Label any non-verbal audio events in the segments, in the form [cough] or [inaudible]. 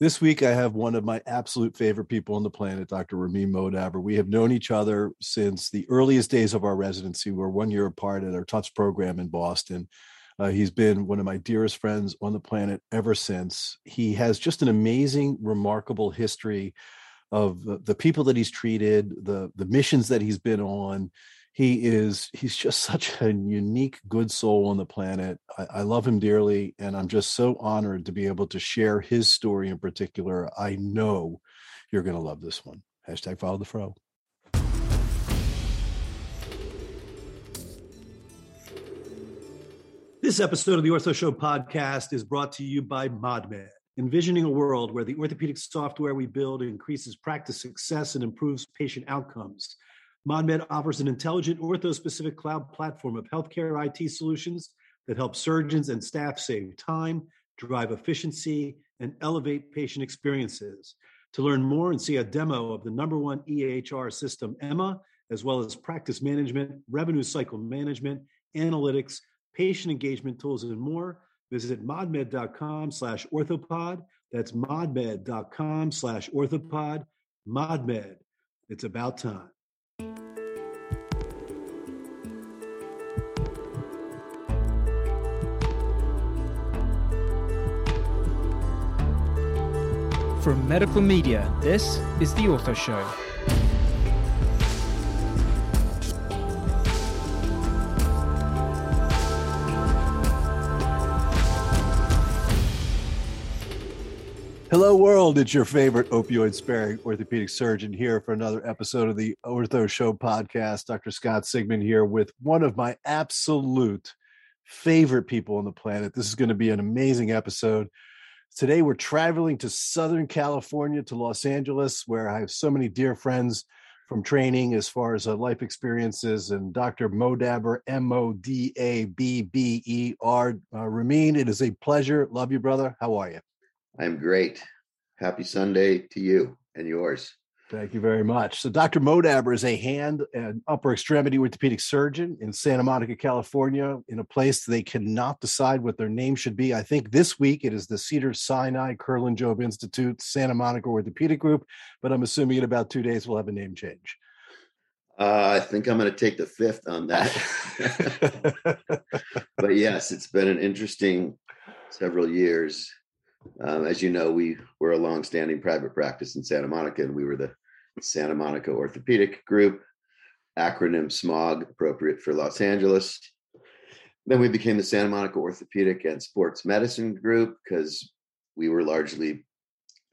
This week, I have one of my absolute favorite people on the planet, Dr. Ramin Modabber. We have known each other since the earliest days of our residency. We're one year apart at our Tufts program in Boston. Uh, he's been one of my dearest friends on the planet ever since. He has just an amazing, remarkable history of the, people that he's treated, the the missions that he's been on, he is he's just such a unique good soul on the planet. I, I, love him dearly and i'm just so honored to be able to share his story in particular. I know you're going to love this one. Hashtag follow the fro. This episode of the ortho show podcast is brought to you by modmed envisioning a world where the orthopedic software we build increases practice success and improves patient outcomes ModMed offers an intelligent ortho-specific cloud platform of healthcare IT solutions that help surgeons and staff save time, drive efficiency, and elevate patient experiences. To learn more and see a demo of the number one EHR system, EMA, as well as practice management, revenue cycle management, analytics, patient engagement tools, and more, visit modmed.com slash orthopod. That's modmed.com slash orthopod. Modmed. It's about time. From Medical Media, this is The Ortho Show. Hello, world. It's your favorite opioid sparing orthopedic surgeon here for another episode of the Ortho Show podcast. Dr. Scott Sigman here with one of my absolute favorite people on the planet. This is going to be an amazing episode. Today, we're traveling to Southern California to Los Angeles, where I have so many dear friends from training as far as uh, life experiences. And Dr. Modabber, M O D A B B E R. Uh, Ramin, it is a pleasure. Love you, brother. How are you? I'm great. Happy Sunday to you and yours. Thank you very much. So, Dr. Modabber is a hand and upper extremity orthopedic surgeon in Santa Monica, California, in a place they cannot decide what their name should be. I think this week it is the Cedar Sinai Kerlan-Jobe Institute Santa Monica Orthopedic Group, but I'm assuming in about two days we'll have a name change. Uh, I think I'm going to take the fifth on that. [laughs] [laughs] but yes, it's been an interesting several years. Um, as you know, we were a long-standing private practice in Santa Monica, and we were the Santa Monica Orthopedic Group, acronym SMOG, appropriate for Los Angeles. Then we became the Santa Monica Orthopedic and Sports Medicine Group because we were largely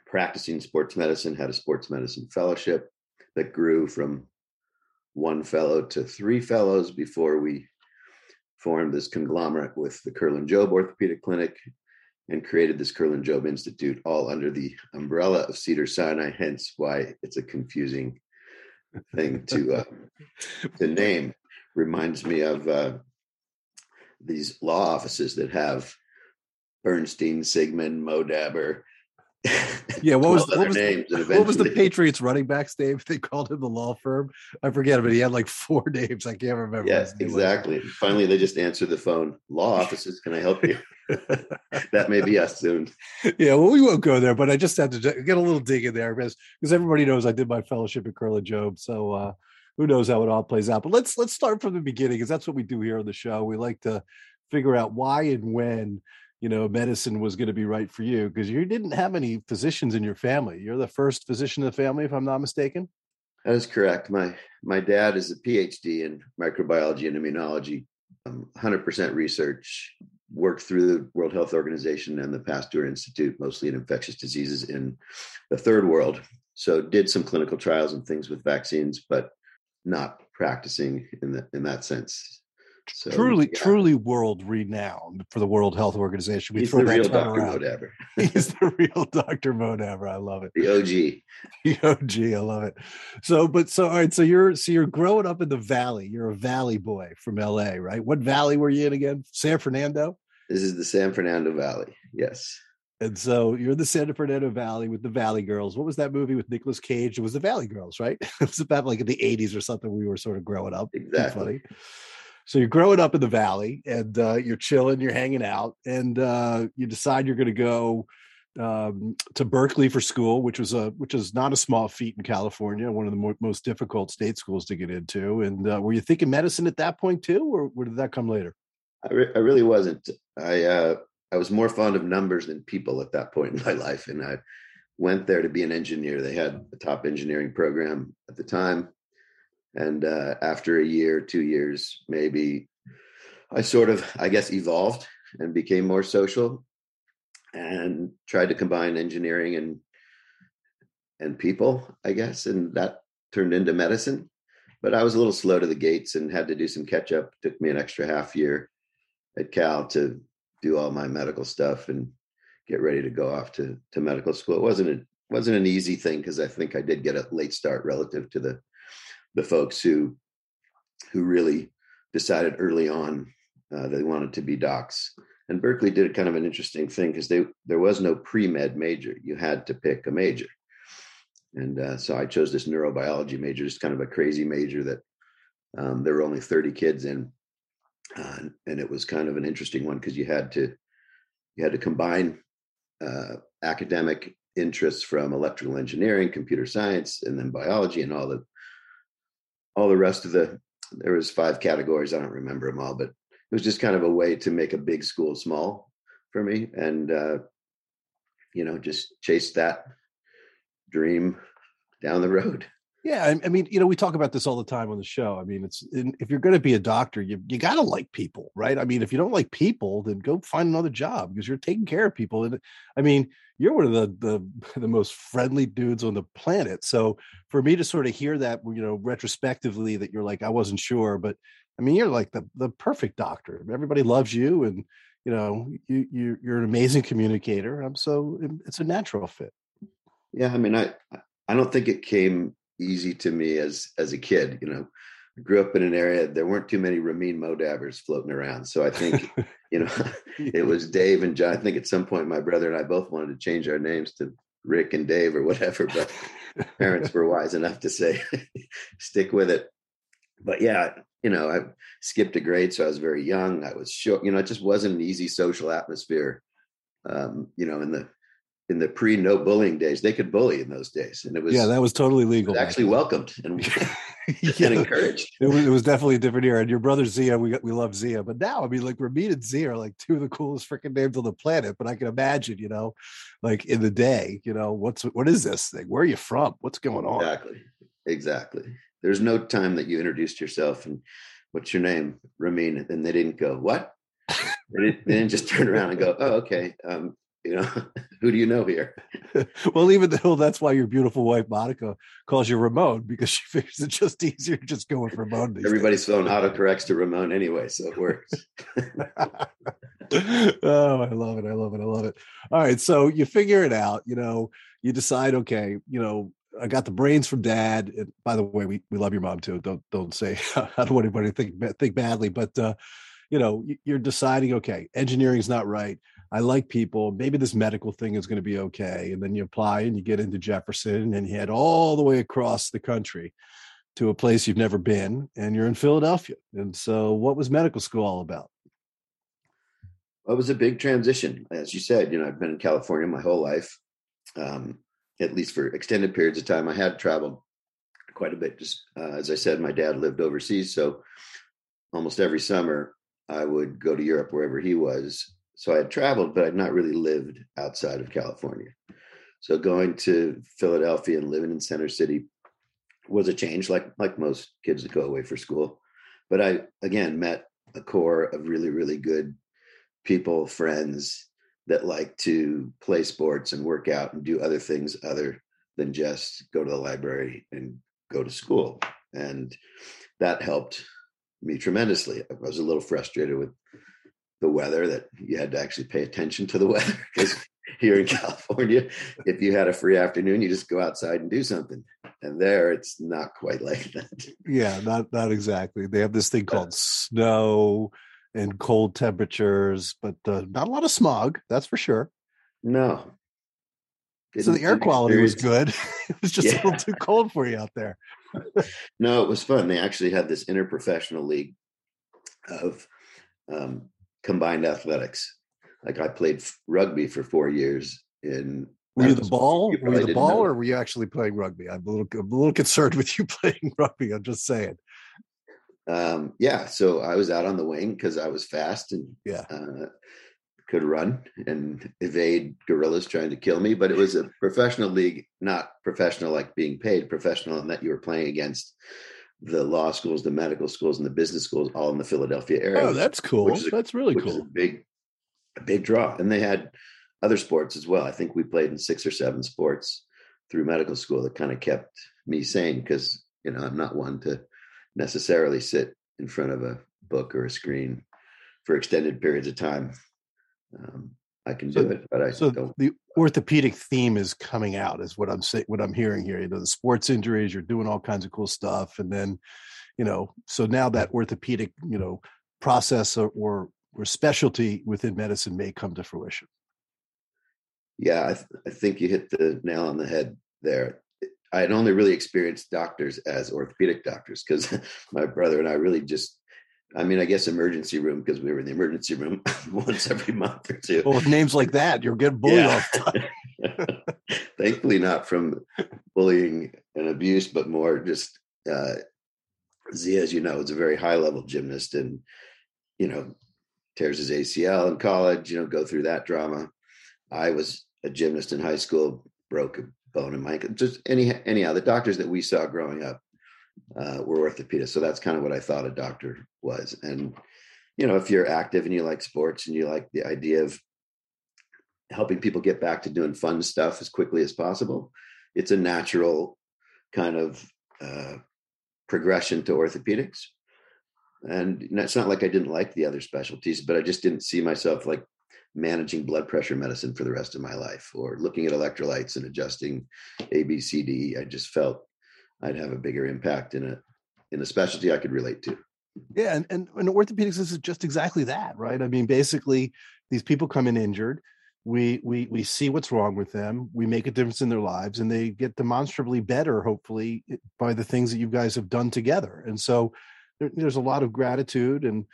practicing sports medicine, had a sports medicine fellowship that grew from one fellow to three fellows before we formed this conglomerate with the Kerlan-Jobe Orthopedic Clinic and created this Kerlan-Jobe Institute all under the umbrella of Cedar Sinai, hence why it's a confusing thing to uh, [laughs] to name. Reminds me of uh, these law offices that have Bernstein, Sigman, Modabber, yeah, what was what was, the, what was the Patriots running backs name? They called him the law firm. I forget, but he had like four [laughs] names. I can't remember. Yes, exactly. Finally, they just answered the phone. Law [laughs] offices, can I help you? that may be us soon. Yeah, well, we won't go there, but I just had to get a little dig in there because because everybody knows I did my fellowship at Kerlan-Jobe, so uh, who knows how it all plays out. But let's let's start from the beginning because that's what we do here on the show. We like to figure out why and when you know medicine was going to be right for you because you didn't have any physicians in your family. You're the first physician in the family if i'm not mistaken? That is correct. My my dad is a phd in microbiology and immunology um, 100% research worked through the world health organization and the pasteur institute mostly in infectious diseases in the third world. So did some clinical trials and things with vaccines but not practicing in the in that sense so, truly, yeah. truly world renowned for the World Health Organization. We He's throw the real Dr. Modabber. [laughs] He's the real Dr. Modabber. I love it. The OG. [laughs] The OG. I love it. So, but so all right. So you're so you're growing up in the Valley. You're a Valley boy from LA, right? What Valley were you in again? San Fernando. This is the San Fernando Valley. Yes. And so you're in the San Fernando Valley with the Valley Girls. What was that movie with Nicolas Cage? It was the Valley Girls, right? [laughs] it was about like in the 80s or something. We were sort of growing up. Exactly. Funny. So you're growing up in the valley and uh, you're chilling, you're hanging out, and uh, you decide you're going to go um, to Berkeley for school, which was a which is not a small feat in California, one of the more, most difficult state schools to get into. And uh, were you thinking medicine at that point too, or, or did that come later? I, re- I really wasn't. I uh, I was more fond of numbers than people at that point in my life, and I went there to be an engineer. They had a top engineering program at the time, and uh, after a year, two years, maybe, I sort of, I guess, evolved and became more social, and tried to combine engineering and and people, I guess, and that turned into medicine. But I was a little slow to the gates and had to do some catch up. Took me an extra half year at Cal to do all my medical stuff and get ready to go off to to medical school. It wasn't a wasn't an easy thing because I think I did get a late start relative to the the folks who who really decided early on uh, they wanted to be docs. And Berkeley did kind of an interesting thing because they there was no pre med major. You had to pick a major, and uh, so I chose this neurobiology major, just kind of a crazy major that um, there were only thirty kids in, uh, and it was kind of an interesting one because you had to you had to combine uh, academic interests from electrical engineering, computer science, and then biology, and all the all the rest of the. There was five categories. I don't remember them all, but it was just kind of a way to make a big school small for me, and uh, you know, just chase that dream down the road. Yeah, I, I, mean, you know, we talk about this all the time on the show. I mean, it's if you're going to be a doctor, you you got to like people, right? I mean, if you don't like people, then go find another job because you're taking care of people. And I mean, you're one of the the [laughs] the most friendly dudes on the planet. So for me to sort of hear that, you know, retrospectively, that you're like, I wasn't sure, but I mean, you're like the the perfect doctor. Everybody loves you, and you know, you you you're an amazing communicator. I'm so it's a natural fit. Yeah, I mean, I I don't think it came easy to me as as a kid. You know, I grew up in an area there weren't too many Ramin Modabbers floating around, so I think [laughs] you know [laughs] it was Dave and John. I think at some point my brother and I both wanted to change our names to Rick and Dave or whatever, but [laughs] parents were wise enough to say stick with it. But yeah, you know, I skipped a grade, so I was very young. I was short. You know, it just wasn't an easy social atmosphere. Um, you know, in the in the pre no bullying days, they could bully in those days, and it was yeah, that was totally legal. Was actually welcomed and, [laughs] [laughs] yeah. and encouraged. It was, it was definitely a different era. And your brother Zia, we we love Zia, but now I mean, like Ramin and Zia are like two of the coolest freaking names on the planet. But I can imagine, you know, like in the day, you know, what's what is this thing? Where are you from? What's going on? Exactly, exactly. There's no time that you introduced yourself and what's your name, Ramin, and they didn't go what. They didn't, they didn't just turn around and go, "Oh, okay." Um, you know [laughs] who do you know here [laughs] well even though that's why your beautiful wife monica calls you ramon because she [laughs] figures it's just easier just going for ramon everybody's days. phone autocorrects to ramon anyway so it works oh i love it i love it i love it all right so you figure it out you know you decide okay you know I got the brains from dad. And by the way, we, we love your mom too. Don't don't say I don't want anybody to think think badly, but uh, you know, you're deciding, okay, engineering is not right. I like people. Maybe this medical thing is going to be okay. And then you apply and you get into Jefferson and you head all the way across the country to a place you've never been and you're in Philadelphia. And so what was medical school all about? It was a big transition. As you said, you know, I've been in California my whole life, um, at least for extended periods of time. I had traveled quite a bit. Just uh, as I said, my dad lived overseas. So almost every summer I would go to Europe wherever he was so I had traveled, but I'd not really lived outside of California. So going to Philadelphia and living in Center City was a change, like like most kids that go away for school. But I again met a core of really, really good people, friends that like to play sports and work out and do other things other than just go to the library and go to school. And that helped me tremendously. I was a little frustrated with the weather that you had to actually pay attention to the [laughs] weather because here in California, if you had a free afternoon, you just go outside and do something. And there, it's not quite like [laughs] that. Yeah, not not exactly. They have this thing called snow and cold temperatures, but uh, not a lot of smog. That's for sure. No. Didn't, so the air quality was good. [laughs] it was just yeah. a little too cold for you out there. no, it was fun. They actually had this interprofessional league of um, combined athletics. Like I played rugby for four years in. Were you the ball? You were you the ball, or were you actually playing rugby? I'm a little, I'm a little [laughs] concerned with you playing rugby. I'm just saying. Um, yeah, so I was out on the wing because I was fast and Yeah. uh, could run and evade gorillas trying to kill me. But it was a professional league, not professional like being paid, professional in that you were playing against the law schools, the medical schools, and the business schools, all in the Philadelphia area. Oh, that's cool. a- That's really which is a cool. big, a big draw. And they had other sports as well. I think we played in six or seven sports through medical school that kind of kept me sane because you know I'm not one to necessarily sit in front of a book or a screen for extended periods of time. Um, I can So- do it, but I So don't. the orthopedic theme is coming out, is what I'm saying. What I'm hearing here, you know, the sports injuries, you're doing all kinds of cool stuff, and then, you know, so now that orthopedic, you know, process or or, or specialty within medicine may come to fruition. Yeah, I, th- I think you hit the nail on the head there. I had only really experienced doctors as orthopedic doctors because [laughs] my brother and I really just, I mean, I guess emergency room because we were in the emergency room [laughs] once every month or two. Well, with names like that, you're getting bullied Yeah. all the time. [laughs] [laughs] Thankfully, not from bullying and abuse, but more just uh, Zia, as you know, is a very high level gymnast and, you know, tears his ACL in college, you know, go through that drama. I was a gymnast in high school, broke a bone in my ankle. Just any, anyhow, the doctors that we saw growing up uh, were orthopedists. So that's kind of what I thought a doctor was. And, you know, if you're active and you like sports and you like the idea of helping people get back to doing fun stuff as quickly as possible, it's a natural kind of uh, progression to orthopedics. And it's not like I didn't like the other specialties, but I just didn't see myself like managing blood pressure medicine for the rest of my life or looking at electrolytes and adjusting A, B, C, D. I just felt I'd have a bigger impact in a in a specialty I could relate to. Yeah, and, and and orthopedics is just exactly that, right? I mean, basically, these people come in injured. We we we see what's wrong with them. We make a difference in their lives, and they get demonstrably better, hopefully, by the things that you guys have done together. And so, there, there's a lot of gratitude, and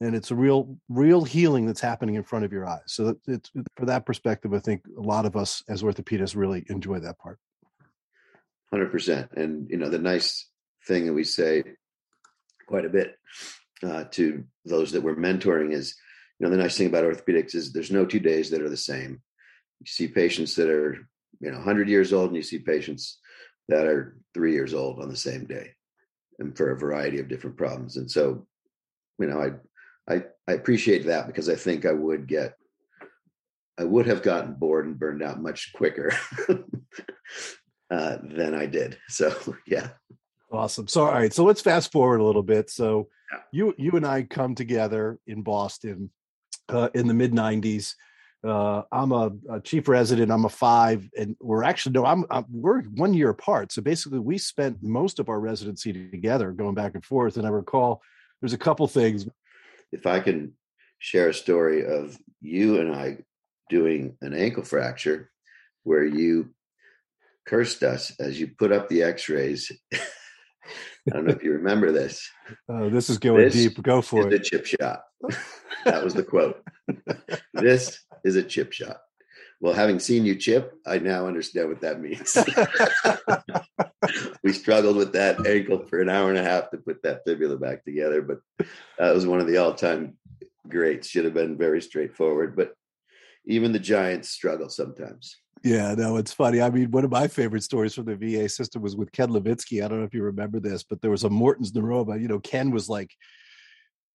and it's a real real healing that's happening in front of your eyes. So that it's for that perspective, I think a lot of us as orthopedists really enjoy that part. Hundred percent. And you know, the nice thing that we say quite a bit uh, to those that we're mentoring is, you know, the nice thing about orthopedics is there's no two days that are the same. You see patients that are, you know, 100 years old, and you see patients that are three years old on the same day, and for a variety of different problems. And so, you know, I I I appreciate that because I think I would get I would have gotten bored and burned out much quicker [laughs] uh, than I did. [laughs] So yeah, Awesome. So all right, so let's fast forward a little bit. So Yeah. you you and I come together in Boston uh, in the mid '90s. Uh, I'm a, a chief resident. I'm a five, and we're actually no, I'm, I'm we're one year apart. So basically, we spent most of our residency together, going back and forth. And I recall there's a couple things. if I can share a story of you and I doing an ankle fracture where you cursed us as you put up the x-rays. [laughs] I don't know if you remember this. Uh, this is going This deep. Go for Is the it. chip shot. [laughs] That was the quote. this is a chip shot. Well, having seen you chip, I now understand what that means. [laughs] we struggled with that ankle for an hour and a half to put that fibula back together, but that was one of the all-time greats. Should have been very straightforward, but even the giants struggle sometimes. Yeah, no, it's funny. I mean, one of my favorite stories from the VA system was with Ken Levitsky. I don't know if you remember this, but there was a Morton's neuroma. You know, Ken was like,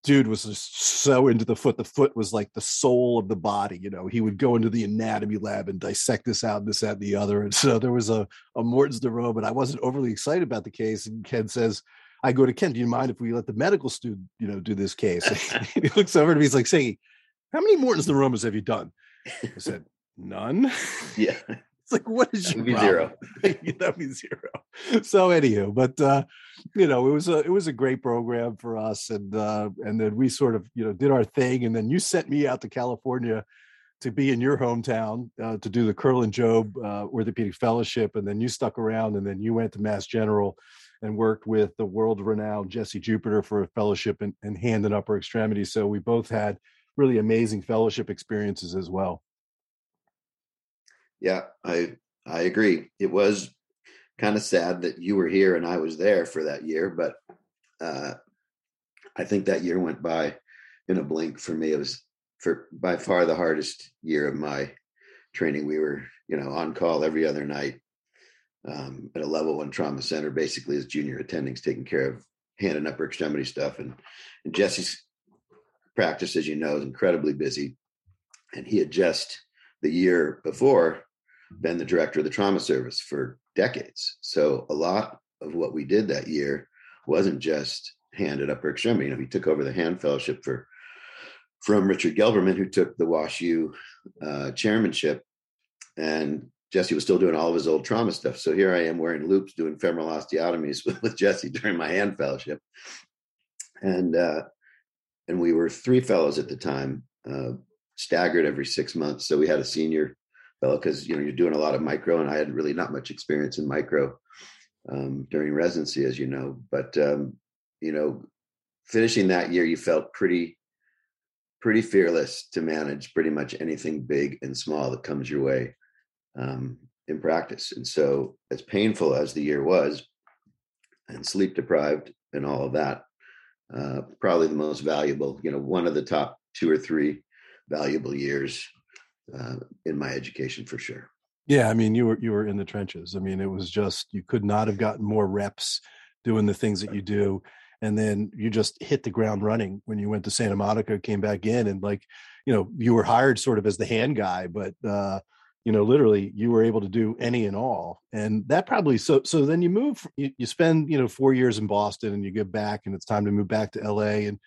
dude was just so into the foot. The foot was like the soul of the body. You know, he would go into the anatomy lab and dissect this out, this, that, and the other. And [laughs] so there was a, a Morton's neuroma, and I wasn't overly excited about the case. And Ken says, I go to Ken, do you mind if we let the medical student, you know, do this case? [laughs] He looks over to me, he's like saying, How many Morton's neuromas have you done? I said, None. [laughs] Yeah, It's like, what is That'd be zero. [laughs] that means zero. So anywho, but uh, you know, it was a it was a great program for us, and uh, and then we sort of you know did our thing, and then you sent me out to California to be in your hometown uh, to do the Kerlan-Jobe uh, Orthopedic Fellowship, and then you stuck around, and then you went to Mass General and worked with the world renowned Jesse Jupiter for a fellowship in, in hand and upper extremities. So we both had really amazing fellowship experiences as well. Yeah, I I agree. It was kind of sad that you were here and I was there for that year, but uh, I think that year went by in a blink for me. It was for by far the hardest year of my training. We were, you know, on call every other night um, at a level one trauma center, basically as junior attendings, taking care of hand and upper extremity stuff. And, and Jesse's practice, as you know, is incredibly busy. And he had just the year before been the director of the trauma service for decades. So a lot of what we did that year wasn't just hand and upper extremity. You know, he took over the hand fellowship for from Richard Gelberman, who took the WashU uh, chairmanship, and Jesse was still doing all of his old trauma stuff. So here I am wearing loupes, doing femoral osteotomies with, [laughs] with Jesse during my hand fellowship, and uh, and we were three fellows at the time, uh, staggered every six months. So we had a senior fellow because you know you're doing a lot of micro, and I had really not much experience in micro um, during residency, as you know. But um, you know, finishing that year, you felt pretty pretty fearless to manage pretty much anything big and small that comes your way um, in practice. And so, as painful as the year was, and sleep deprived, and all of that, uh, probably the most valuable. You know, one of the top two or three valuable years uh, in my education for sure. Yeah, I mean, you were you were in the trenches. I mean, it was just you could not have gotten more reps doing the things that you do, and then you just hit the ground running when you went to Santa Monica, came back in, and like, you know, you were hired sort of as the hand guy, but uh, you know, literally, you were able to do any and all, and that probably so. So then you move, you, you spend you know four years in Boston, and you get back, and it's time to move back to L.A. and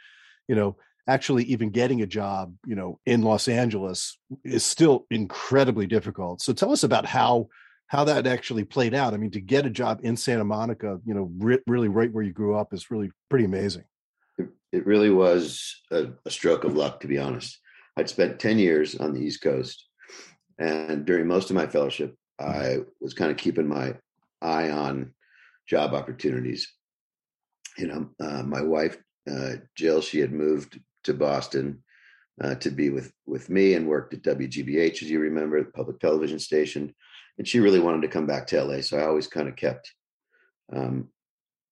you know actually even getting a job, you know, in Los Angeles is still incredibly difficult. So tell us about how how that actually played out. I mean, to get a job in Santa Monica, you know, re- really right where you grew up is really pretty amazing. It, it really was a, a stroke of luck, to be honest. I'd spent 10 years on the East Coast. And during most of my fellowship, I was kind of keeping my eye on job opportunities. You know, uh, my wife, uh, Jill, she had moved to Boston uh, to be with with me and worked at WGBH, as you remember, the public television station. And she really wanted to come back to LA, so I always kind of kept um,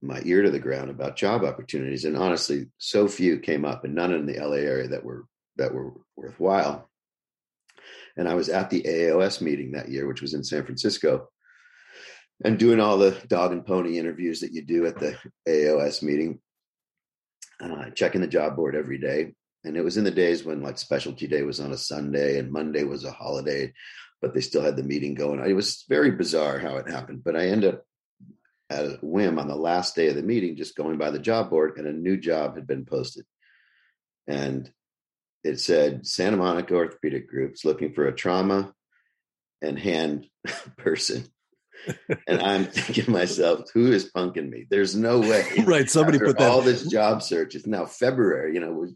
my ear to the ground about job opportunities. And honestly, so few came up, and none in the LA area that were that were worthwhile. And I was at the AAOS meeting that year, which was in San Francisco, and doing all the dog and pony interviews that you do at the AAOS meeting uh, checking the job board every day. And it was in the days when like specialty day was on a Sunday and Monday was a holiday, but they still had the meeting going. It was very bizarre how it happened. But I ended up at a whim on the last day of the meeting, just going by the job board, and a new job had been posted. And it said Santa Monica Orthopedic Groups looking for a trauma and hand [laughs] person and I'm [laughs] thinking to myself, who is punking me? There's no way. [laughs] right. Somebody put that. All this job search. It's now February, you know,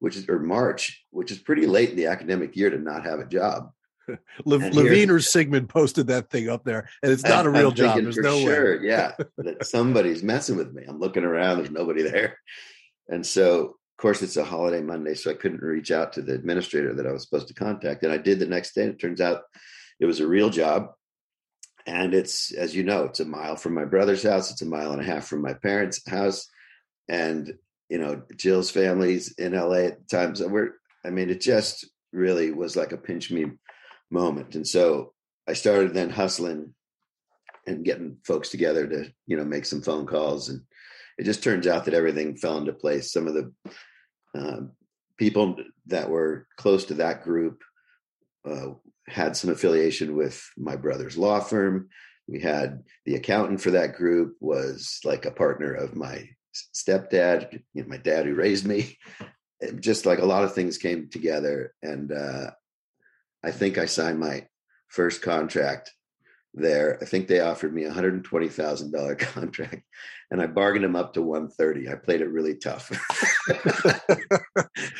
which is, or March, which is pretty late in the academic year to not have a job. [laughs] Le- Levine or Sigman posted that thing up there, and it's not a real job. There's no sure, way. yeah, that somebody's messing with me. I'm looking around. There's nobody there, and so of course it's a holiday Monday, so I couldn't reach out to the administrator that I was supposed to contact, and I did the next day. And it turns out it was a real job and it's as you know it's a mile from my brother's house it's a mile and a half from my parents house. And you know jill's family's in la at the time. So we're i mean it just really was like a pinch me moment. And so i started then hustling and getting folks together to you know make some phone calls. And it just turns out that everything fell into place. Some of the uh, people that were close to that group uh, had some affiliation with my brother's law firm. We had the accountant for that group was like a partner of my stepdad, you know, my dad who raised me. Just like a lot of things came together, and uh, I think I signed my first contract there. I think they offered me a hundred and twenty thousand dollar [laughs] contract, and I bargained them up to one thirty. I played it really tough, [laughs]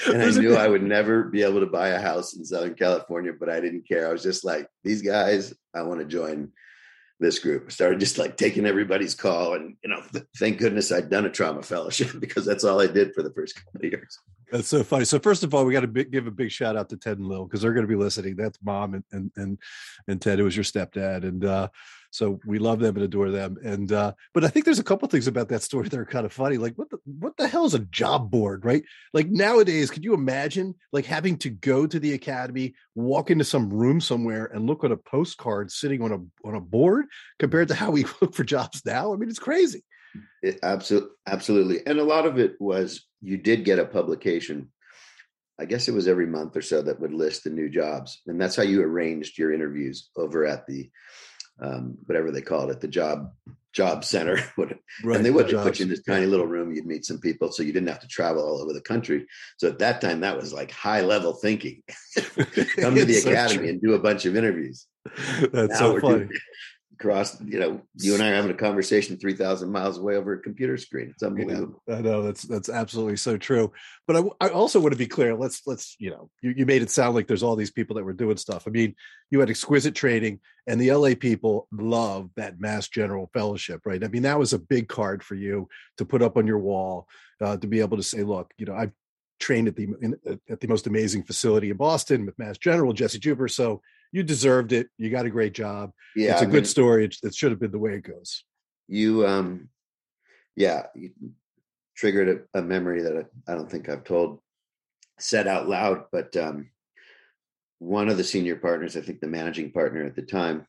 and I knew I would never be able to buy a house in Southern California, but I didn't care. I was just like, these guys, I want to join this group. Started just like taking everybody's call, and you know, th- thank goodness I'd done a trauma fellowship [laughs] because that's all I did for the first couple of years. That's so funny. So first of all, we got to give a big shout out to Ted and Lil because they're going to be listening. That's mom and and and, and Ted, who was your stepdad, and uh, so we love them and adore them. And uh, but I think there's a couple things about that story that are kind of funny. Like what the what the hell is a job board, right? Like nowadays, could you imagine like having to go to the academy, walk into some room somewhere, and look at a postcard sitting on a on a board compared to how we [laughs] look for jobs now? I mean, it's crazy. It, absolutely, absolutely, and a lot of it was you did get a publication. I guess it was every month or so that would list the new jobs, and that's how you arranged your interviews over at the um, whatever they called it, the job job center. [laughs] right, and they would the put you in this tiny little room. You'd meet some people, so you didn't have to travel all over the country. So at that time, that was like high level thinking. [laughs] Come to [laughs] the so academy true. and do a bunch of interviews. That's now so funny. Doing, across you know you and i are having a conversation 3000 miles away over a computer screen. It's unbelievable. Yeah, i know that's that's absolutely so true. But I, I also want to be clear let's let's you know you, you made it sound like there's all these people that were doing stuff. I mean you had exquisite training and the la people love that mass general fellowship right? I mean that was a big card for you to put up on your wall uh, to be able to say look you know i've trained at the in, at the most amazing facility in boston with mass general jesse jupiter so you deserved it. You got a great job. Yeah, it's a I good mean, story. It, it should have been the way it goes. You, um, yeah, you triggered a, a memory that I, I, don't think I've told said out loud, but um, one of the senior partners, I think the managing partner at the time,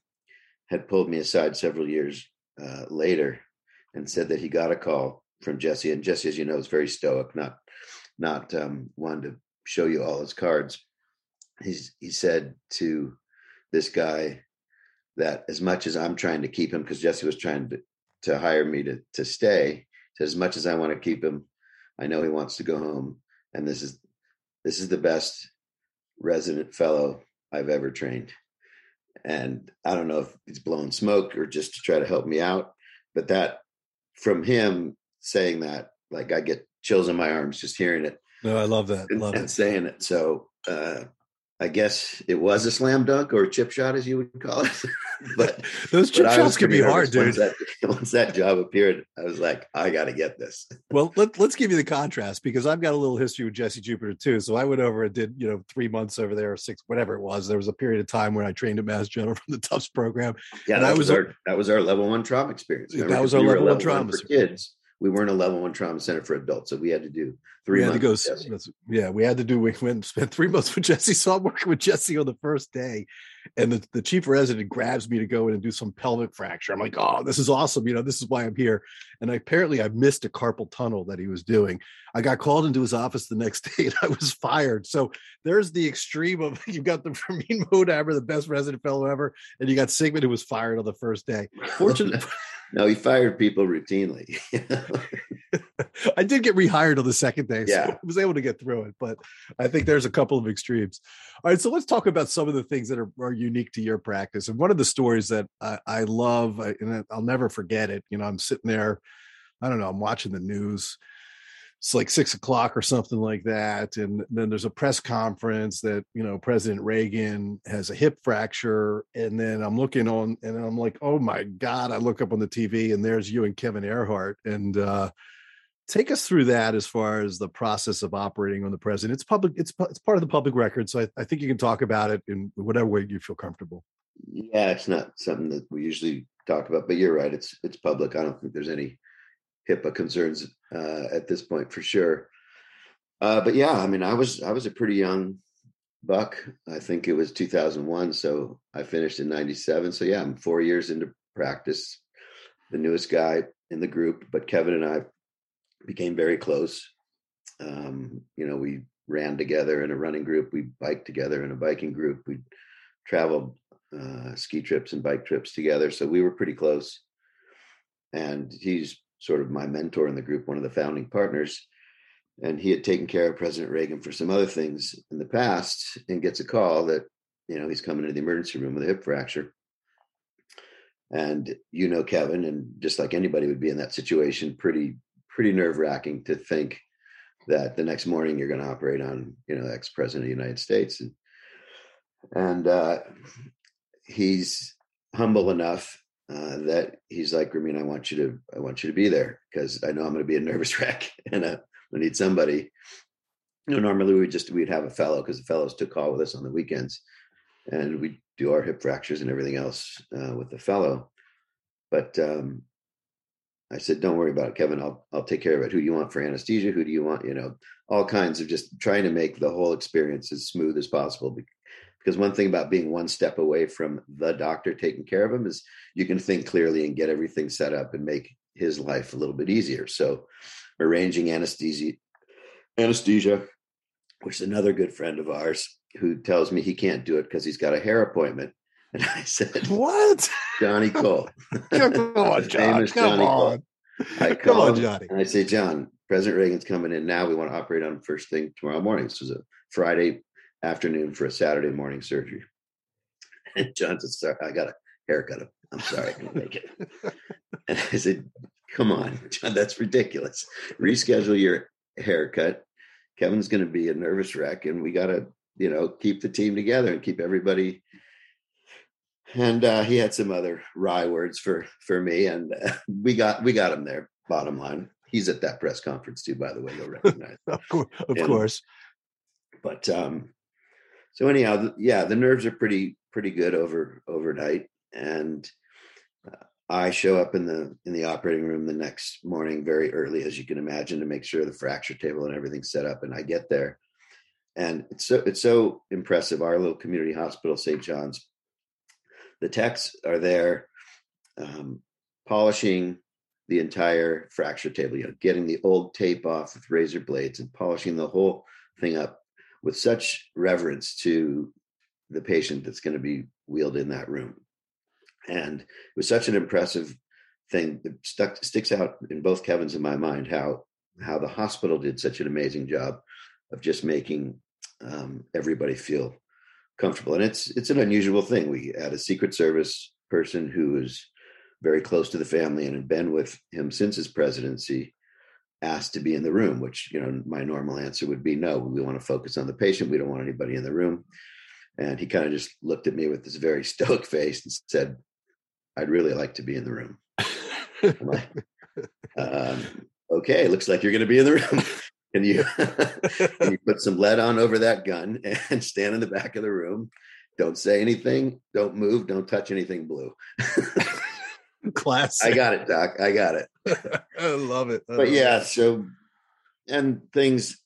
had pulled me aside several years uh, later and said that he got a call from Jesse, and Jesse, as you know, is very stoic, not not um, one to show you all his cards. He's he said to this guy that as much as I'm trying to keep him, because Jesse was trying to, to hire me to to stay, as much as I want to keep him, I know he wants to go home. And this is this is the best resident fellow I've ever trained. And I don't know if he's blowing smoke or just to try to help me out, but that from him saying that, like I get chills in my arms just hearing it. No, I love that. Love and, it. saying it. So uh, I guess it was a slam dunk or a chip shot, as you would call it. [laughs] but [laughs] those chip shots can be hard, dude. Once that, [laughs] once that, job appeared, I was like, I got to get this. well, let, let's give you the contrast because I've got a little history with Jesse Jupiter too. So I went over and did, you know, three months over there, or six, whatever it was. There was a period of time where I trained at Mass General from the Tufts program. Yeah, that was, our that was our level one trauma experience. Remember? That was our we level, level, one trauma for kids we weren't a level one trauma center for adults, so we had to do three. We had to go. Yeah, we had to do. We went and spent three months with Jesse. So I'm working with Jesse on the first day, and the, the chief resident grabs me to go in and do some pelvic fracture. I'm like, oh, this is awesome. You know, this is why I'm here. And I, apparently, I missed a carpal tunnel that he was doing. I got called into his office the next [laughs] day, and I was fired. So there's the extreme of [laughs] you've got the Fermin Modabber, the best resident fellow ever, and you got Sigman who was fired on the first day. [laughs] Fortunately. No, he fired people routinely. [laughs] I did get rehired on the second day, so yeah. I was able to get through it. But I think there's a couple of extremes. All right, so let's talk about some of the things that are, are unique to your practice. And one of the stories that I, I love, and I'll never forget it. You know, I'm sitting there, I don't know, I'm watching the news it's like six o'clock or something like that. And then there's a press conference that, you know, President Reagan has a hip fracture. And then I'm looking on and I'm like, oh my God, I look up on the TV and there's you and Kevin Ehrhart. And uh, take us through that as far as the process of operating on the president. It's public, it's, it's part of the public record. So I, I think you can talk about it in whatever way you feel comfortable. Yeah, it's not something that we usually talk about, but you're right. It's it's public. I don't think there's any HIPAA concerns uh, at this point for sure. Uh, but yeah, I mean, I was I was a pretty young buck. I think it was 2001, so I finished in '97. So yeah, I'm four years into practice, the newest guy in the group. But Kevin and I became very close. Um, you know, we ran together in a running group. We biked together in a biking group. We traveled uh, ski trips and bike trips together. So we were pretty close. And he's sort of my mentor in the group, one of the founding partners. And he had taken care of President Reagan for some other things in the past and gets a call that, you know, he's coming to the emergency room with a hip fracture. And you know, Kevin, and just like anybody would be in that situation, pretty, pretty nerve wracking to think that the next morning you're going to operate on, you know, ex president of the United States. And, and uh, he's humble enough uh, that he's like, Ramin, I want you to, I want you to be there because I know I'm going to be a nervous [laughs] wreck and uh, I need somebody. You know, normally we just we'd have a fellow because the fellows took call with us on the weekends, and we do our hip fractures and everything else uh, with the fellow. But um, I said, "Don't worry about it, Kevin. I'll I'll take care of it. Who do you want for anesthesia? Who do you want? You know, all kinds of just trying to make the whole experience as smooth as possible. Because one thing about being one step away from the doctor taking care of him is you can think clearly and get everything set up and make his life a little bit easier. So, arranging anesthesia, anesthesia, which is another good friend of ours who tells me he can't do it because he's got a hair appointment. [laughs] And I said, "What, Johnny Cole? [laughs] [laughs] come on, John. Come Johnny on. Cole." I come on, Johnny. And I say, John, President Reagan's coming in now. We want to operate on first thing tomorrow morning. This was a Friday afternoon for a Saturday morning surgery. [laughs] And John said, Sorry, I got a haircut. I'm sorry, I can't make it. [laughs] and I said, Come on, John, that's ridiculous. Reschedule your haircut. Kevin's going to be a nervous wreck, and we got to, you know, keep the team together and keep everybody. And uh, he had some other wry words for for me, and uh, we got we got him there. Bottom line, he's at that press conference too. By the way, you'll recognize. [laughs] of course, of and, course. But um, so anyhow, yeah, the nerves are pretty pretty good over overnight, and uh, I show up in the in the operating room the next morning very early, as you can imagine, to make sure the fracture table and everything's set up. And I get there, and it's so it's so impressive. Our little community hospital, St. John's, the techs are there, um, polishing the entire fracture table. You know, getting the old tape off with razor blades and polishing the whole thing up with such reverence to the patient that's going to be wheeled in that room. And it was such an impressive thing that stuck sticks out in both Kevin's and my mind how how the hospital did such an amazing job of just making um, everybody feel comfortable. And it's it's an unusual thing. We had a Secret Service person who was very close to the family and had been with him since his presidency asked to be in the room, which, you know, my normal answer would be no, we want to focus on the patient. We don't want anybody in the room. And he kind of just looked at me with this very [laughs] stoic face and said, I'd really like to be in the room. like, um, okay, looks like you're going to be in the room. [laughs] Can you, [laughs] can you put some lead on over that gun and stand in the back of the room? Don't say anything. Don't move. Don't touch anything blue. [laughs] Class. I got it, Doc. I got it. [laughs] I love it. I but love yeah, it. so and things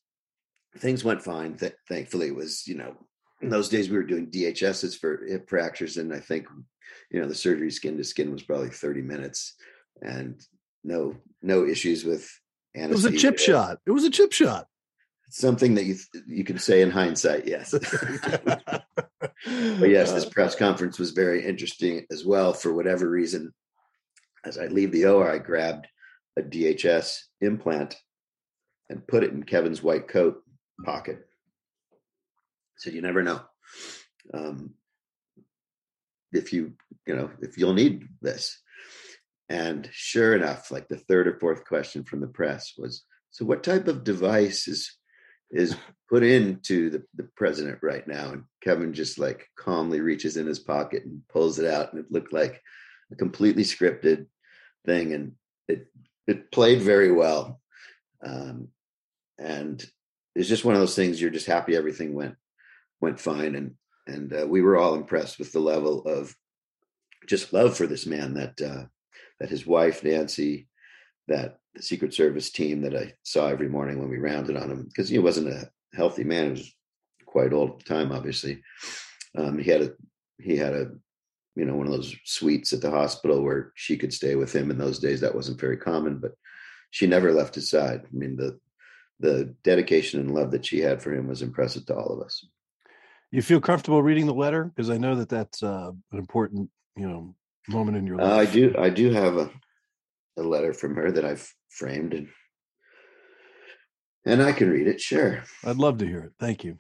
things went fine. Th- thankfully, it was you know in those days we were doing DHSs for hip fractures, and I think you know the surgery skin to skin was probably thirty minutes, and no no issues with anesthesia. It was a chip shot. It was a chip shot. Something that you you can say in hindsight, yes. [laughs] but yes, this uh, press conference was very interesting as well. For whatever reason, as I leave the OR, I grabbed a DHS implant and put it in Kevin's white coat pocket. said, "You never know um, if you, you know, if you'll need this." And sure enough, like the third or fourth question from the press was, "So, what type of device is is put into the, the president right now?" And Kevin just like calmly reaches in his pocket and pulls it out, and it looked like a completely scripted thing, and it it played very well. Um, and it's just one of those things. You're just happy everything went went fine, and and uh, we were all impressed with the level of just love for this man that uh, that his wife Nancy, that the Secret Service team that I saw every morning when we rounded on him because he wasn't a healthy man. He was quite old at the time, obviously. Um, he had a he had a you know one of those suites at the hospital where she could stay with him in those days that wasn't very common but she never left his side. I mean the the dedication and love that she had for him was impressive to all of us. You feel comfortable reading the letter? Because i know that that's uh, an important you know moment in your life uh, i do i do have a, a letter from her that i've framed and and i can read it sure. I'd love to hear it. Thank you.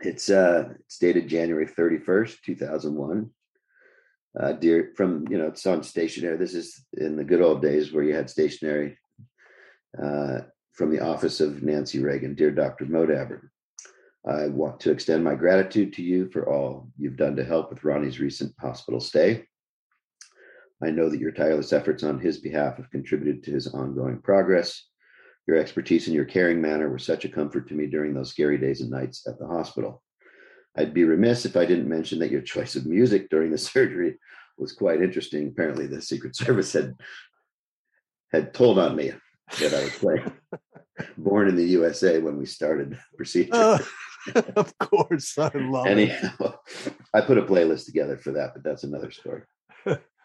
It's uh it's dated january 31st 2001 uh, dear from you know it's on stationery. This is in the good old days where you had stationery uh, from the office of Nancy Reagan. Dear Dr. Modabber, I want to extend my gratitude to you for all you've done to help with Ronnie's recent hospital stay. I know that your tireless efforts on his behalf have contributed to his ongoing progress. Your expertise and your caring manner were such a comfort to me during those scary days and nights at the hospital. I'd be remiss if I didn't mention that your choice of music during the [laughs] surgery was quite interesting. Apparently, the Secret Service had had told on me that I was [laughs] playing Born in the USA when we started procedure. Uh, [laughs] of course, I love Anyhow, it. I put a playlist together for that, but that's another story.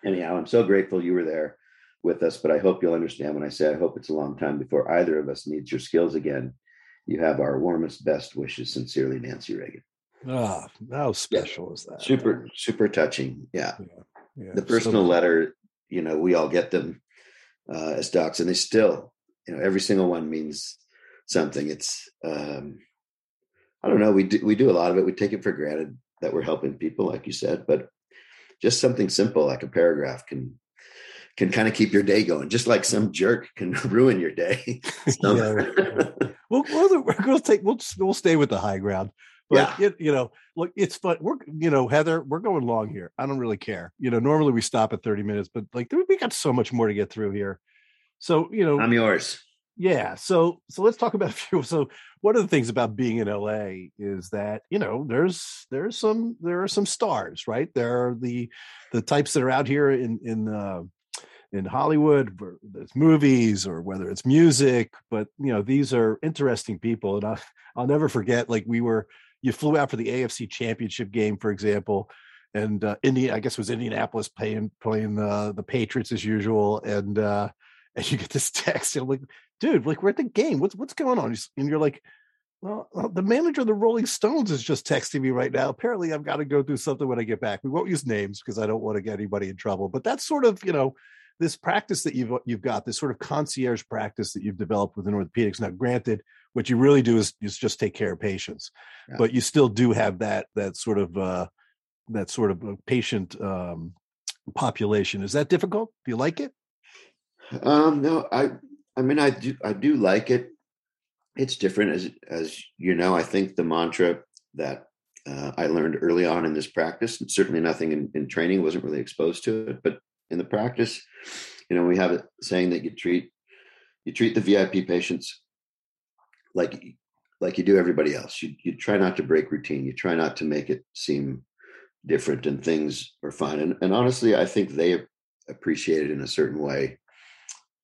Anyhow, I'm so grateful you were there with us, but I hope you'll understand when I say I hope it's a long time before either of us needs your skills again. You have our warmest, best wishes. Sincerely, Nancy Reagan. Ah, oh, how special yeah. is that? Super, super touching. Yeah. yeah. yeah. The personal so, letter, you know, we all get them uh, as docs, and they still, you know, every single one means something. It's, um, I don't know, we do, we do a lot of it. We take it for granted that we're helping people, like you said, but just something simple like a paragraph can can kind of keep your day going, just like some jerk can [laughs] ruin your day. [laughs] yeah, we'll, we'll, we'll take we'll we'll stay with the high ground. But yeah. It, you know, look, it's fun. We're you know, Heather, we're going long here. I don't really care. You know, normally we stop at 30 minutes, but like we got so much more to get through here. So, you know, I'm yours. Yeah. So so let's talk about [laughs] a few. So one of the things about being in LA is that, you know, there's there's some there are some stars, right? There are the the types that are out here in in uh in Hollywood, there's movies or whether it's music, but you know, these are interesting people. And I, I'll never forget, like we were you flew out for the AFC Championship game, for example, and uh, India, I guess it was Indianapolis playing playing the the Patriots as usual, and uh, [laughs] and you get this text, and I'm like, dude, like we're at the game. What's what's going on? And you're like, well, the manager of the Rolling Stones is just texting me right now. Apparently, I've got to go do something when I get back. We won't use names because I don't want to get anybody in trouble. But that's sort of you know this practice that you've you've got this sort of concierge practice that you've developed within orthopedics. Now, granted, what you really do is, is just take care of patients yeah. but you still do have that that sort of uh that sort of patient um population. Is that difficult? Do you like it? Um no i i mean i do i do like it. It's different as as you know i think the mantra that uh, i learned early on in this practice certainly nothing in, in training wasn't really exposed to it but in the practice you know we have it saying that you treat you treat the vip patients like like you do everybody else. You you try not to break routine. You try not to make it seem different, and things are fine. And and honestly, I think they appreciate it in a certain way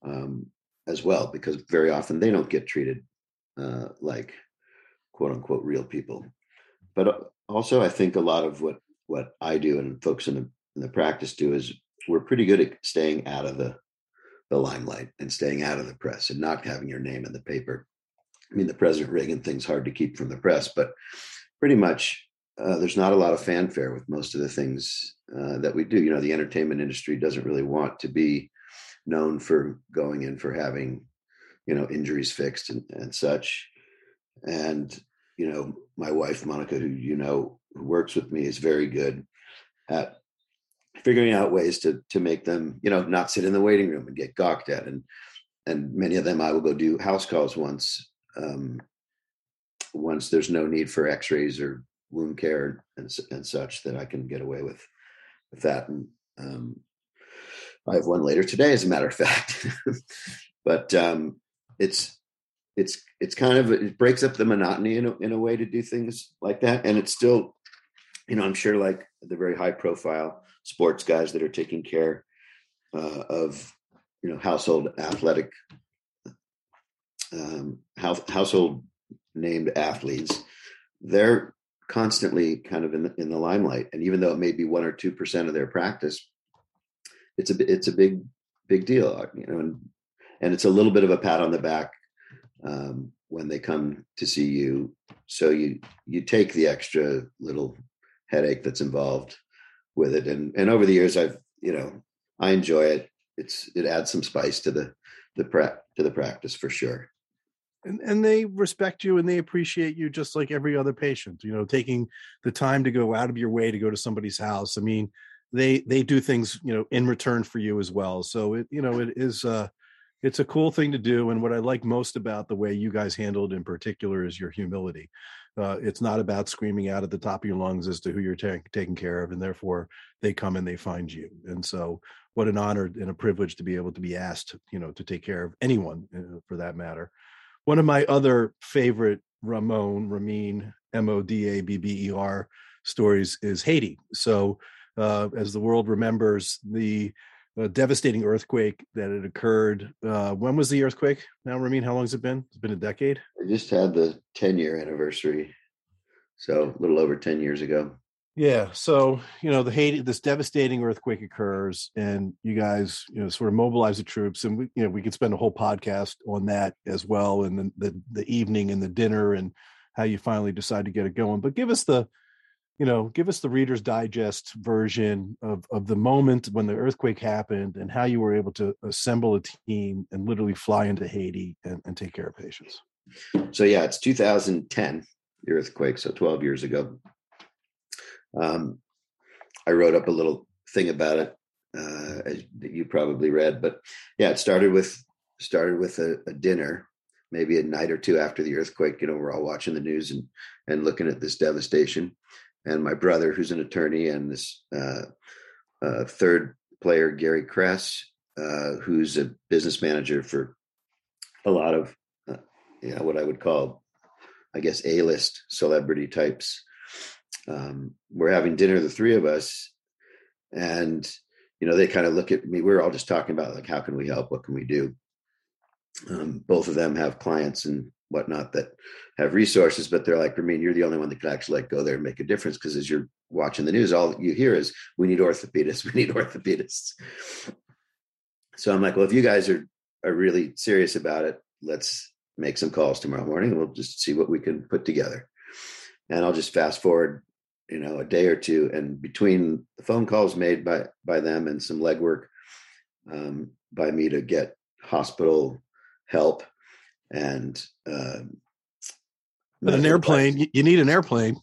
um, as well, because very often they don't get treated uh, like quote unquote real people. But uh, also, I think a lot of what what I do and folks in the in the practice do is we're pretty good at staying out of the the limelight and staying out of the press and not having your name in the paper I mean, the President Reagan thing's hard to keep from the press, but pretty much uh, there's not a lot of fanfare with most of the things uh, that we do. You know, the entertainment industry doesn't really want to be known for going in for having, you know, injuries fixed and, and such. And, you know, my wife, Monica, who you know, who works with me, is very good at figuring out ways to to make them, you know, not sit in the waiting room and get gawked at. And and many of them I will go do house calls once um, once there's no need for x-rays or wound care and, and such that I can get away with with that. And um, I have one later today, as a matter of fact. [laughs] but um, it's it's it's kind of it breaks up the monotony in a, in a way to do things like that, and it's still, you know, I'm sure like the very high profile sports guys that are taking care uh, of you know household athletic um, house, household named athletes, they're constantly kind of in the, in the limelight. And even though it may be one or two percent of their practice, it's a it's a big big deal, uh, you know, and and it's a little bit of a pat on the back um, when they come to see you. So you you take the extra little headache that's involved with it, and and over the years, I've you know I enjoy it. It's it adds some spice to the the prep to the practice for sure and, and they respect you and they appreciate you just like every other patient you know taking the time to go out of your way to go to somebody's house. I mean they they do things you know in return for you as well. So it you know it is uh it's a cool thing to do and what i like most about the way you guys handled in particular is your humility. Uh, it's not about screaming out at the top of your lungs as to who you're ta- taking care of and therefore they come and they find you. And so what an honor and a privilege to be able to be asked, you know, to take care of anyone uh, for that matter. One of my other favorite Ramon, Ramin, M O D A B B E R stories is Haiti. So, uh, as the world remembers, the uh, devastating earthquake that had occurred. Uh, when was the earthquake? Now, Ramin, how long has it been? It's been a decade. I just had the 10 year anniversary. So, a little over 10 years ago. Yeah. So, you know, the Haiti, this devastating earthquake occurs, and you guys, you know, sort of mobilize the troops. And we, you know, we could spend a whole podcast on that as well, and the, the, the evening and the dinner and how you finally decide to get it going. But give us the, you know, give us the Reader's Digest version of of the moment when the earthquake happened and how you were able to assemble a team and literally fly into Haiti and, and take care of patients. So yeah, it's 2010, the earthquake, so 12 years ago. Um, I wrote up a little thing about it uh, that you probably read, but yeah, it started with started with a, a, dinner, maybe a night or two after the earthquake. You know, we're all watching the news and and looking at this devastation. And my brother, who's an attorney, and this uh, uh, third player, Gary Kress, uh, who's a business manager for a lot of, uh, you know, what I would call, I guess, A-list celebrity types um, we're having dinner, the three of us, and you know they kind of look at me. We're all just talking about like how can we help, what can we do. Um, both of them have clients and whatnot that have resources, but they're like, mean, you're the only one that can actually like go there and make a difference because as you're watching the news, all you hear is we need orthopedists, [laughs] we need orthopedists. So I'm like, well, if you guys are are really serious about it, let's make some calls tomorrow morning and we'll just see what we can put together. And I'll just fast forward you know a day or two and between the phone calls made by by them and some legwork um, by me to get hospital help and uh, an airplane device. you need an airplane.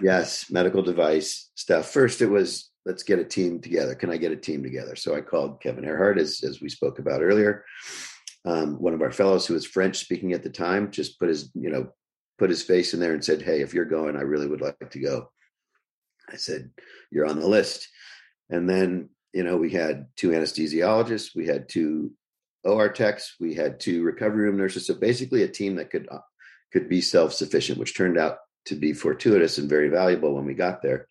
Yes medical device stuff. First it was let's get a team together. Can i get a team together? So i called kevin earhart as, as we spoke about earlier. Um, one of our fellows who was french speaking at the time just put his you know put his face in there and said hey if you're going i really would like to go I said, You're on the list. And then, you know, we had two anesthesiologists, we had two OR techs, we had two recovery room nurses. So basically, a team that could uh, could be self sufficient, which turned out to be fortuitous and very valuable when we got there.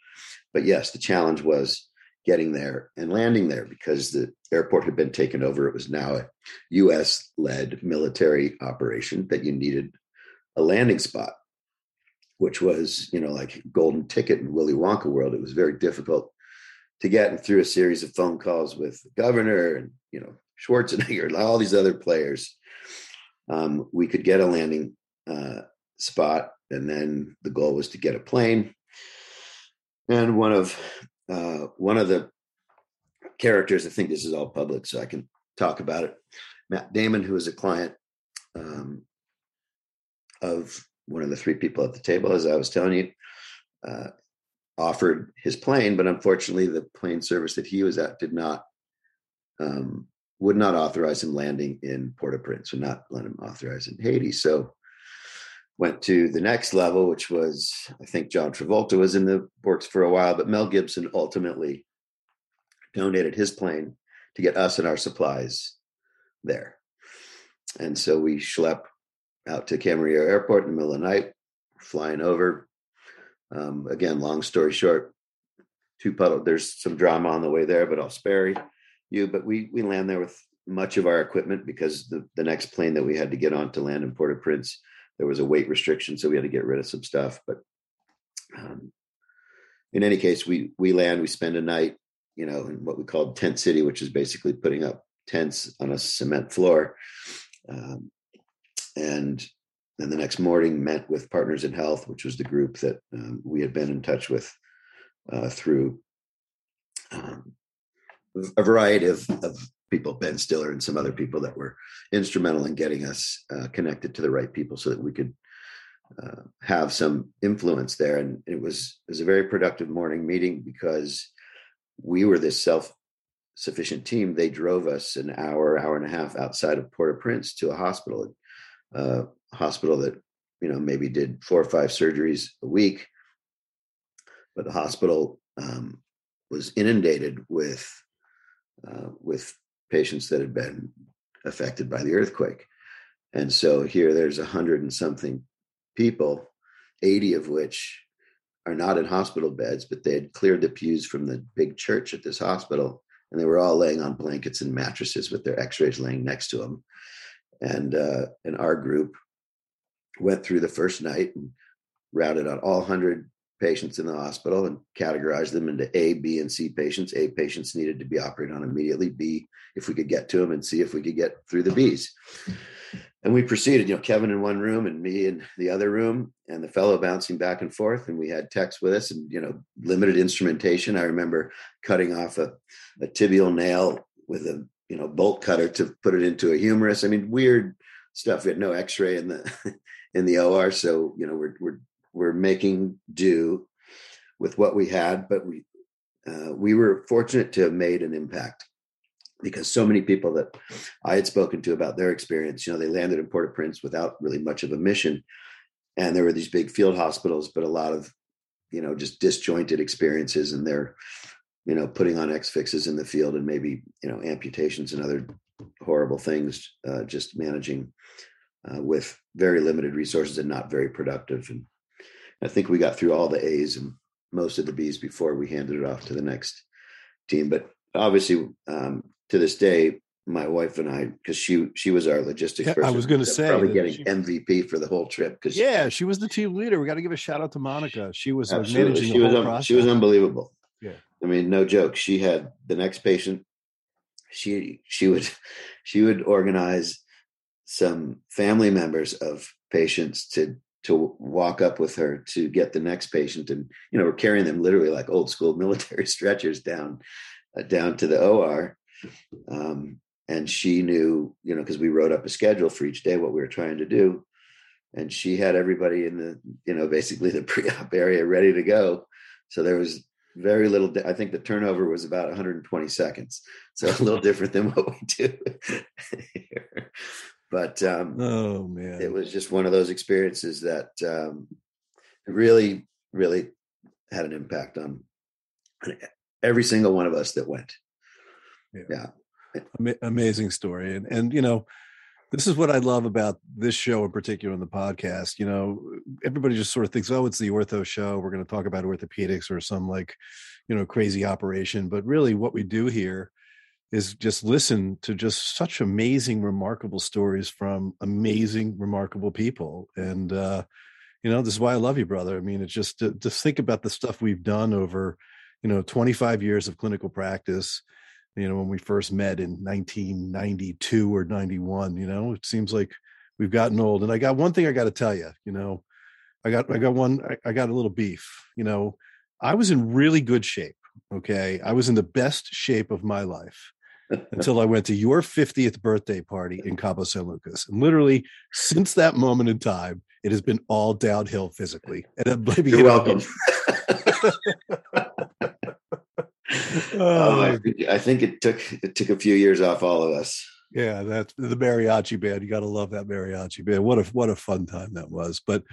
But yes, the challenge was getting there and landing there because the airport had been taken over. It was now a US led military operation that you needed a landing spot which was, you know, like golden ticket in Willy Wonka world. It was very difficult to get and through a series of phone calls with the governor and, you know, Schwarzenegger and [laughs] all these other players. Um, we could get a landing uh, spot. And then the goal was to get a plane. And one of uh, one of the characters, I think this is all public, so I can talk about it. Matt Damon, who is a client um, of one of the three people at the table, as I was telling you, uh, offered his plane, but unfortunately, the plane service that he was at did not um, would not authorize him landing in Port-au-Prince, would not let him authorize in Haiti. So went to the next level, which was I think John Travolta was in the works for a while, but Mel Gibson ultimately donated his plane to get us and our supplies there. And so we schlep out to Camarillo Airport in the middle of the night, flying over. Um, again, long story short, two puddle. There's some drama on the way there, but I'll spare you. But we we land there with much of our equipment because the, the next plane that we had to get on to land in Port-au-Prince, there was a weight restriction, so we had to get rid of some stuff. But um, in any case, we we land, we spend a night, you know, in what we called tent city, which is basically putting up tents on a cement floor. Um, and then the next morning met with Partners in Health, which was the group that um, we had been in touch with uh, through um, a variety of, of, people, Ben Stiller and some other people that were instrumental in getting us uh, connected to the right people so that we could uh, have some influence there. And it was it was a very productive morning meeting because we were this self sufficient team. They drove us an hour, hour and a half outside of Port-au-Prince to a hospital uh, hospital that you know maybe did four or five surgeries a week, but the hospital um, was inundated with uh, with patients that had been affected by the earthquake. And so here there's a hundred and something people, 80 of which are not in hospital beds, but they had cleared the pews from the big church at this hospital. And they were all laying on blankets and mattresses with their x-rays laying next to them. And uh, and our group went through the first night and routed out all 100 patients in the hospital and categorized them into A, B, and C patients. A patients needed to be operated on immediately. B, if we could get to them, and C, if we could get through the Bs. And we proceeded, you know, Kevin in one room and me in the other room, and the fellow bouncing back and forth. And we had techs with us and, you know, limited instrumentation. I remember cutting off a, a tibial nail with a, you know, bolt cutter to put it into a humerus. I mean, weird stuff. We had no x-ray in the [laughs] in the OR. So, you know, we're we're we're making do with what we had, but we uh, we were fortunate to have made an impact because so many people that I had spoken to about their experience, you know, they landed in Port-au-Prince without really much of a mission, and there were these big field hospitals, but a lot of you know just disjointed experiences, and they're you know putting on X fixes in the field and maybe you know amputations and other horrible things, uh, just managing uh, with very limited resources and not very productive. And I think we got through all the A's and most of the B's before we handed it off to the next team. But obviously, um, to this day, my wife and I, because she she was our logistics Yeah, I was gonna say probably getting she- MVP for the whole trip because Yeah, she was the team leader. We got to give a shout out to Monica. She was uh, managing She the was whole un- process. she was unbelievable. I mean, no joke. She had the next patient. She she would [laughs] she would organize some family members of patients to to walk up with her to get the next patient, and you know we're carrying them literally like old school [laughs] military stretchers down uh, down to the OR. Um, and she knew, you know, because we wrote up a schedule for each day what we were trying to do, and she had everybody in the you know basically the pre-op area ready to go so there was very little i think the turnover was about 120 seconds. So a little [laughs] different than what we do here. but um Oh man, it was just one of those experiences that um really really had an impact on every single one of us that went. Ama- amazing story. And and you know this is what i love about this show in particular in the podcast you know everybody just sort of thinks oh it's the ortho show we're going to talk about orthopedics or some like you know crazy operation but really what we do here is just listen to just such amazing remarkable stories from amazing remarkable people and uh you know this is why i love you brother. I mean it's just to, to think about the stuff we've done over you know 25 years of clinical practice you know when we first met in 1992 or 91 you know it seems like we've gotten old. And i got one thing i got to tell you you know i got i got one I, I got a little beef you know. I was in really good shape okay? I was in the best shape of my life [laughs] until i went to your 50th birthday party in cabo san lucas. And literally since that moment in time it has been all downhill physically. And I'm [laughs] you're welcome. [laughs] [laughs] Oh, um, I, Oh, think, I think it took it took a few years off all of us Yeah, that's the mariachi band. You got to love that mariachi band. What a what a fun time that was. But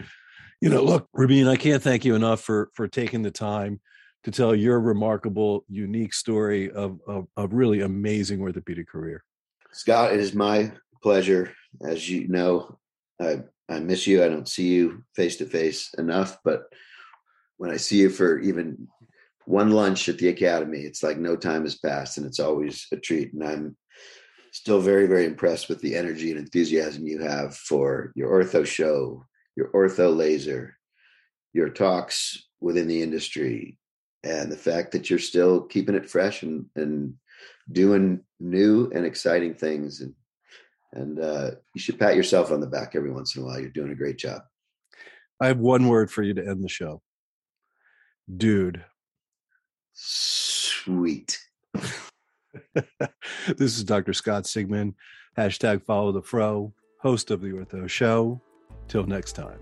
you know, look, Ramin, I can't thank you enough for for taking the time to tell your remarkable, unique story of of a really amazing orthopedic career. Scott, it is my pleasure. As you know, I I miss you. I don't see you face to face enough, but when I see you for even one lunch at the academy, it's like no time has passed, and it's always a treat. And I'm still very, very impressed with the energy and enthusiasm you have for your ortho show, your ortho laser, your talks within the industry, and the fact that you're still keeping it fresh and and doing new and exciting things and and uh, you should pat yourself on the back every once in a while you're doing a great job I have one word for you to end the show. Dude. Sweet [laughs] this is Dr. Scott Sigman. Hashtag follow the fro, host of the Ortho Show. Till next time.